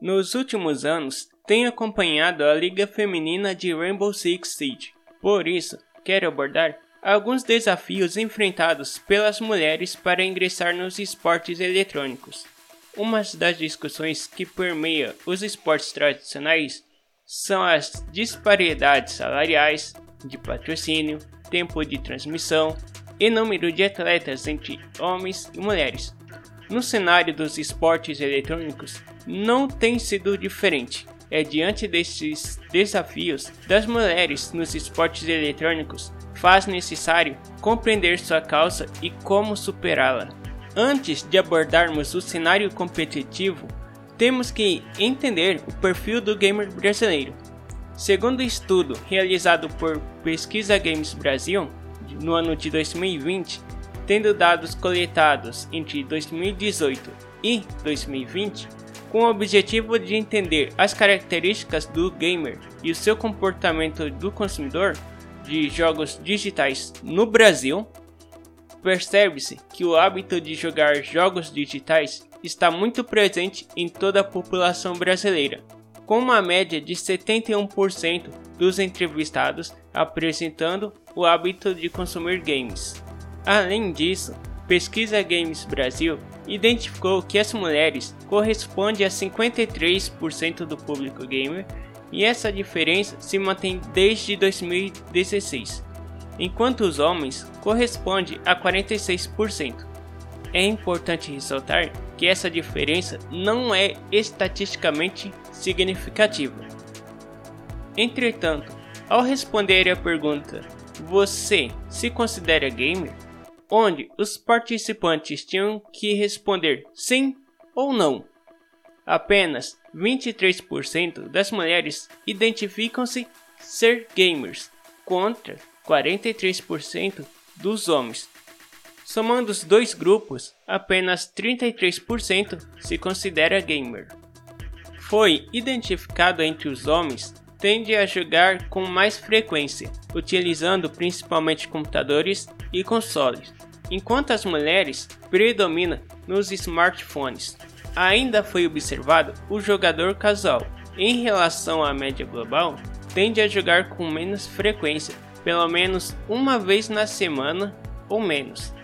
Nos últimos anos, tenho acompanhado a Liga Feminina de Rainbow Six Siege. Por isso, quero abordar alguns desafios enfrentados pelas mulheres para ingressar nos esportes eletrônicos. Uma das discussões que permeia os esportes tradicionais são as disparidades salariais, de patrocínio, tempo de transmissão e número de atletas entre homens e mulheres. No cenário dos esportes eletrônicos, não tem sido diferente. É diante desses desafios das mulheres nos esportes eletrônicos faz necessário compreender sua causa e como superá-la. Antes de abordarmos o cenário competitivo, temos que entender o perfil do gamer brasileiro. Segundo o estudo realizado por Pesquisa Games Brasil, no ano de 2020, tendo dados coletados entre 2018 e 2020, com o objetivo de entender as características do gamer e o seu comportamento do consumidor de jogos digitais no Brasil, percebe-se que o hábito de jogar jogos digitais está muito presente em toda a população brasileira, com uma média de 71% dos entrevistados apresentando o hábito de consumir games. Além disso, Pesquisa Games Brasil identificou que as mulheres correspondem a 53% do público gamer e essa diferença se mantém desde 2016, enquanto os homens correspondem a 46%. É importante ressaltar que essa diferença não é estatisticamente significativa. Entretanto, ao responder à pergunta: Você se considera gamer? Onde os participantes tinham que responder sim ou não. Apenas 23% das mulheres identificam-se ser gamers, contra 43% dos homens. Somando os dois grupos, apenas 33% se considera gamer. Foi identificado entre os homens tende a jogar com mais frequência, utilizando principalmente computadores e consoles, enquanto as mulheres predominam nos smartphones. Ainda foi observado o jogador casual, em relação à média global, tende a jogar com menos frequência, pelo menos uma vez na semana ou menos.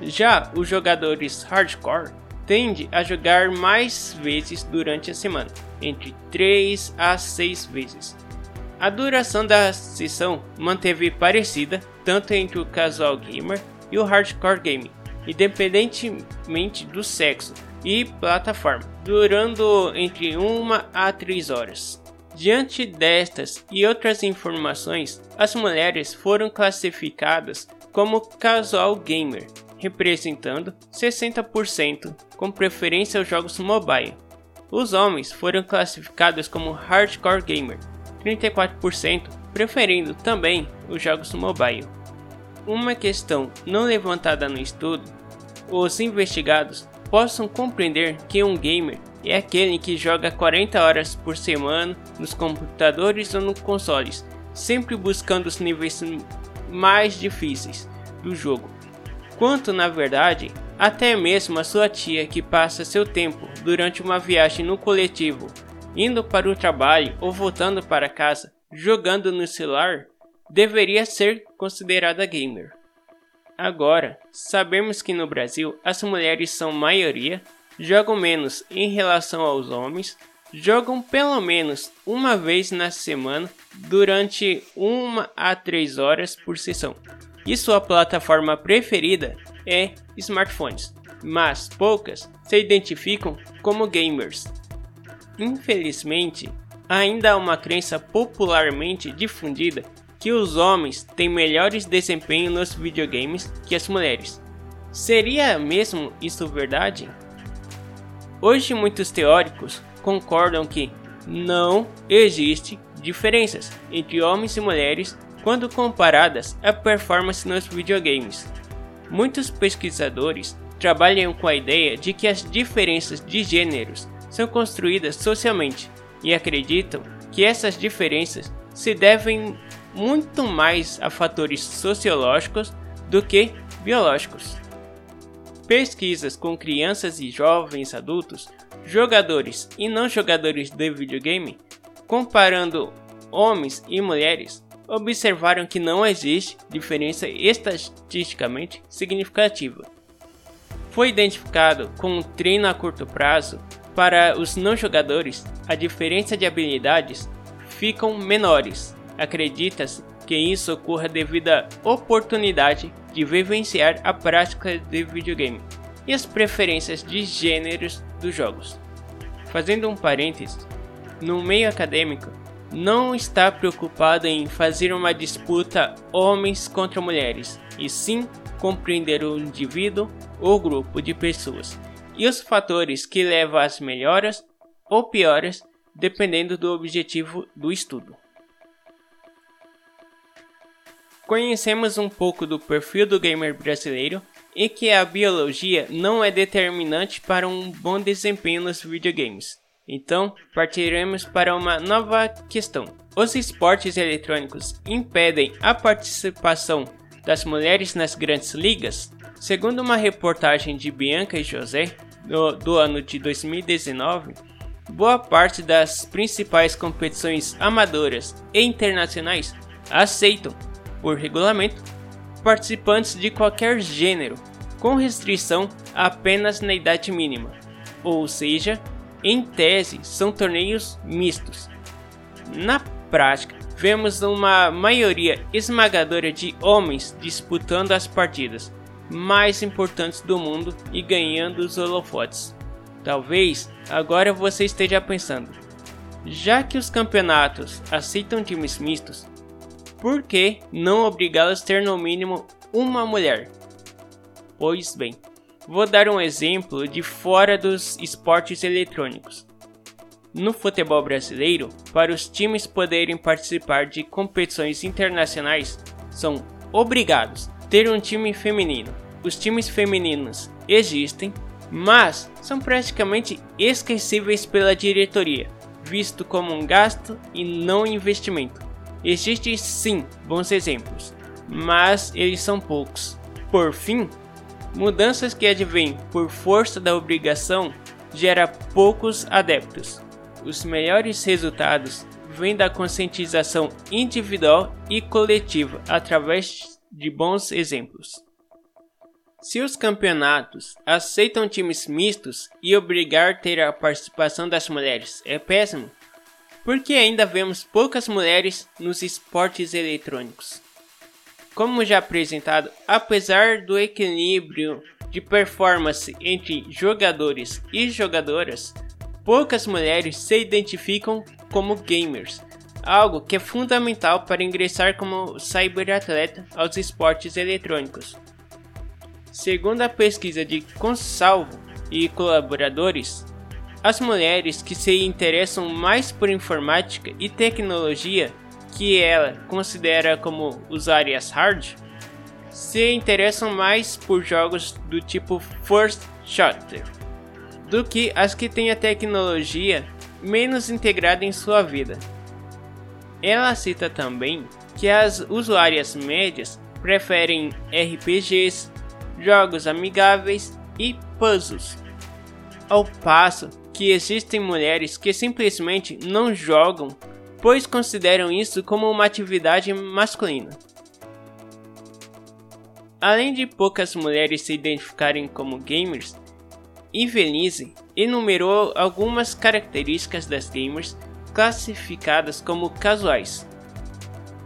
Já os jogadores hardcore tende a jogar mais vezes durante a semana, entre 3 a 6 vezes. A duração da sessão manteve parecida tanto entre o casual gamer e o hardcore gaming, independentemente do sexo e plataforma, durando entre 1 a 3 horas. Diante destas e outras informações, as mulheres foram classificadas como casual gamer, representando 60%, com preferência aos jogos mobile. Os homens foram classificados como hardcore gamer, 34%, preferindo também os jogos mobile. Uma questão não levantada no estudo, os investigados possam compreender que um gamer é aquele que joga 40 horas por semana nos computadores ou nos consoles, sempre buscando os níveis mais difíceis do jogo, quanto na verdade até mesmo a sua tia que passa seu tempo durante uma viagem no coletivo, indo para o trabalho ou voltando para casa, jogando no celular, deveria ser considerada gamer. Agora, sabemos que no Brasil as mulheres são maioria, jogam menos em relação aos homens, jogam pelo menos uma vez na semana durante uma a três horas por sessão. E sua plataforma preferida é smartphones, mas poucas se identificam como gamers. Infelizmente, ainda há uma crença popularmente difundida que os homens têm melhores desempenho nos videogames que as mulheres. Seria mesmo isso verdade? Hoje muitos teóricos concordam que não existe diferenças entre homens e mulheres quando comparadas à performance nos videogames. Muitos pesquisadores trabalham com a ideia de que as diferenças de gêneros são construídas socialmente e acreditam que essas diferenças se devem muito mais a fatores sociológicos do que biológicos. Pesquisas com crianças e jovens adultos jogadores e não jogadores de videogame, comparando homens e mulheres, observaram que não existe diferença estatisticamente significativa. Foi identificado com um treino a curto prazo para os não jogadores, a diferença de habilidades ficam menores. Acredita-se que isso ocorra devido à oportunidade de vivenciar a prática de videogame e as preferências de gêneros dos jogos. Fazendo um parênteses, no meio acadêmico, não está preocupado em fazer uma disputa homens contra mulheres, e sim compreender o indivíduo ou grupo de pessoas e os fatores que levam às melhoras ou piores dependendo do objetivo do estudo. Conhecemos um pouco do perfil do gamer brasileiro e que a biologia não é determinante para um bom desempenho nos videogames. Então, partiremos para uma nova questão. Os esportes eletrônicos impedem a participação das mulheres nas grandes ligas? Segundo uma reportagem de Bianca e José, do, do ano de 2019, boa parte das principais competições amadoras e internacionais aceitam, por regulamento, participantes de qualquer gênero, com restrição apenas na idade mínima, ou seja, em tese são torneios mistos. Na prática, vemos uma maioria esmagadora de homens disputando as partidas mais importantes do mundo e ganhando os holofotes. Talvez agora você esteja pensando: já que os campeonatos aceitam times mistos, por que não obrigá-los a ter no mínimo uma mulher? Pois bem, vou dar um exemplo de fora dos esportes eletrônicos. No futebol brasileiro, para os times poderem participar de competições internacionais, são obrigados a ter um time feminino. Os times femininos existem, mas são praticamente esquecíveis pela diretoria, visto como um gasto e não investimento. Existem sim bons exemplos, mas eles são poucos. Por fim, mudanças que advêm por força da obrigação gera poucos adeptos. Os melhores resultados vêm da conscientização individual e coletiva através de bons exemplos. Se os campeonatos aceitam times mistos e obrigar a ter a participação das mulheres é péssimo, porque ainda vemos poucas mulheres nos esportes eletrônicos. Como já apresentado, apesar do equilíbrio de performance entre jogadores e jogadoras, poucas mulheres se identificam como gamers, algo que é fundamental para ingressar como cyberatleta aos esportes eletrônicos. Segundo a pesquisa de Consalvo e colaboradores, as mulheres que se interessam mais por informática e tecnologia que ela considera como usuárias hard se interessam mais por jogos do tipo First Shooter do que as que têm a tecnologia menos integrada em sua vida. Ela cita também que as usuárias médias preferem RPGs, jogos amigáveis e puzzles, ao passo que existem mulheres que simplesmente não jogam, pois consideram isso como uma atividade masculina. Além de poucas mulheres se identificarem como gamers, Invelise enumerou algumas características das gamers classificadas como casuais.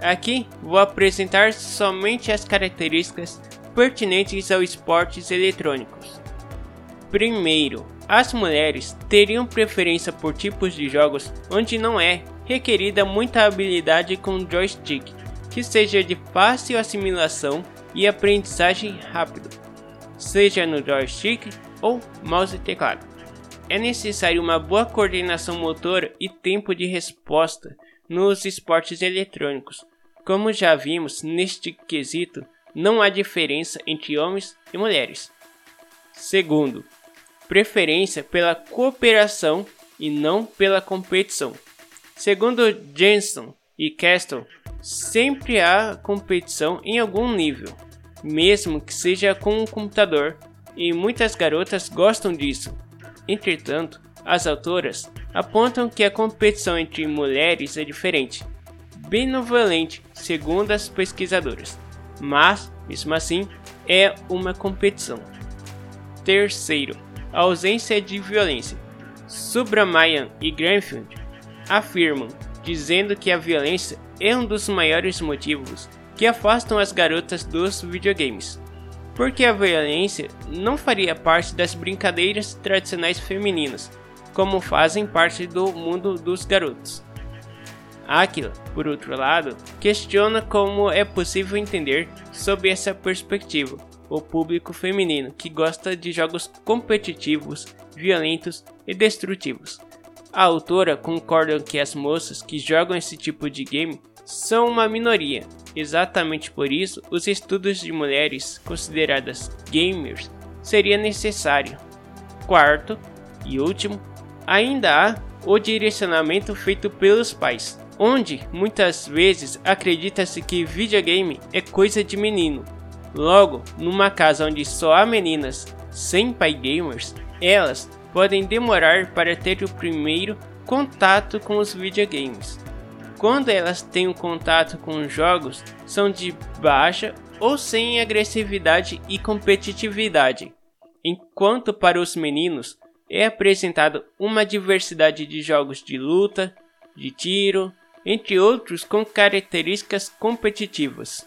Aqui vou apresentar somente as características pertinentes aos esportes eletrônicos. Primeiro, as mulheres teriam preferência por tipos de jogos onde não é requerida muita habilidade com joystick, que seja de fácil assimilação e aprendizagem rápido, seja no joystick ou mouse e teclado. É necessário uma boa coordenação motora e tempo de resposta nos esportes eletrônicos. Como já vimos neste quesito, não há diferença entre homens e mulheres. Segundo, preferência pela cooperação e não pela competição. Segundo Jensen e Castle, sempre há competição em algum nível, mesmo que seja com um computador e muitas garotas gostam disso. Entretanto, as autoras apontam que a competição entre mulheres é diferente, benevolente, segundo as pesquisadoras, mas, mesmo assim, é uma competição. Terceiro, a ausência de violência. Subramanian e Granfield afirmam, dizendo que a violência é um dos maiores motivos que afastam as garotas dos videogames, porque a violência não faria parte das brincadeiras tradicionais femininas, como fazem parte do mundo dos garotos. Aquila, por outro lado, questiona como é possível entender sob essa perspectiva o público feminino que gosta de jogos competitivos, violentos e destrutivos. A autora concorda que as moças que jogam esse tipo de game são uma minoria. Exatamente por isso, os estudos de mulheres consideradas gamers seria necessário. Quarto e último, ainda há o direcionamento feito pelos pais, onde muitas vezes acredita-se que videogame é coisa de menino. Logo, numa casa onde só há meninas sem pai gamers, elas podem demorar para ter o primeiro contato com os videogames. Quando elas têm um contato com jogos, são de baixa ou sem agressividade e competitividade, enquanto para os meninos é apresentado uma diversidade de jogos de luta, de tiro, entre outros com características competitivas.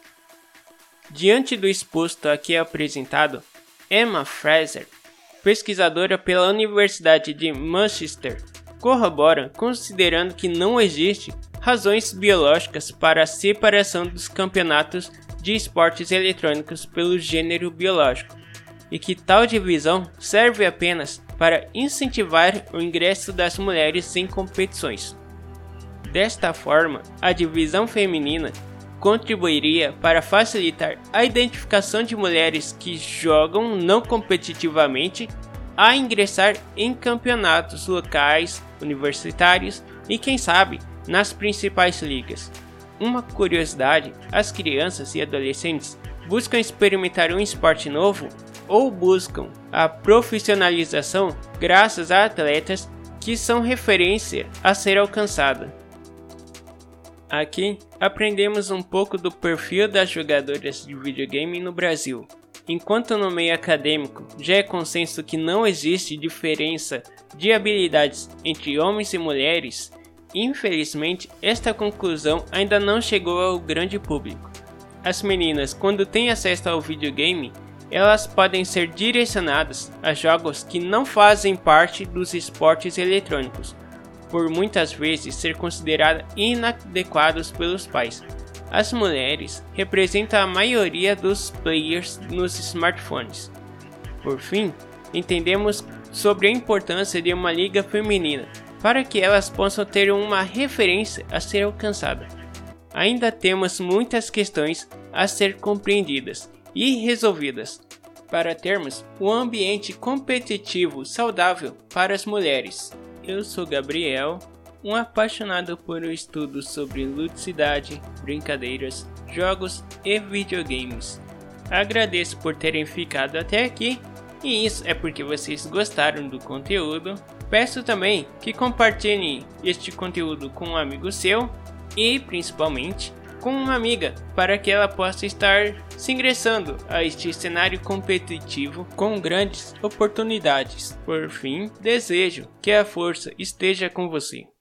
Diante do exposto aqui apresentado, Emma Fraser, pesquisadora pela Universidade de Manchester, corrobora considerando que não existe razões biológicas para a separação dos campeonatos de esportes eletrônicos pelo gênero biológico e que tal divisão serve apenas para incentivar o ingresso das mulheres em competições. Desta forma, a divisão feminina contribuiria para facilitar a identificação de mulheres que jogam não competitivamente a ingressar em campeonatos locais, universitários e, quem sabe, nas principais ligas. Uma curiosidade: as crianças e adolescentes buscam experimentar um esporte novo ou buscam a profissionalização graças a atletas que são referência a ser alcançada. Aqui aprendemos um pouco do perfil das jogadoras de videogame no Brasil. Enquanto no meio acadêmico já é consenso que não existe diferença de habilidades entre homens e mulheres, infelizmente esta conclusão ainda não chegou ao grande público. As meninas, quando têm acesso ao videogame, elas podem ser direcionadas a jogos que não fazem parte dos esportes eletrônicos, por muitas vezes ser consideradas inadequados pelos pais. As mulheres representam a maioria dos players nos smartphones. Por fim, entendemos sobre a importância de uma liga feminina para que elas possam ter uma referência a ser alcançada. Ainda temos muitas questões a ser compreendidas e resolvidas para termos um ambiente competitivo saudável para as mulheres. Eu sou Gabriel, um apaixonado por um estudo sobre ludicidade, brincadeiras, jogos e videogames. Agradeço por terem ficado até aqui, e isso é porque vocês gostaram do conteúdo. Peço também que compartilhem este conteúdo com um amigo seu e, principalmente, com uma amiga para que ela possa estar se ingressando a este cenário competitivo com grandes oportunidades. Por fim, desejo que a força esteja com você.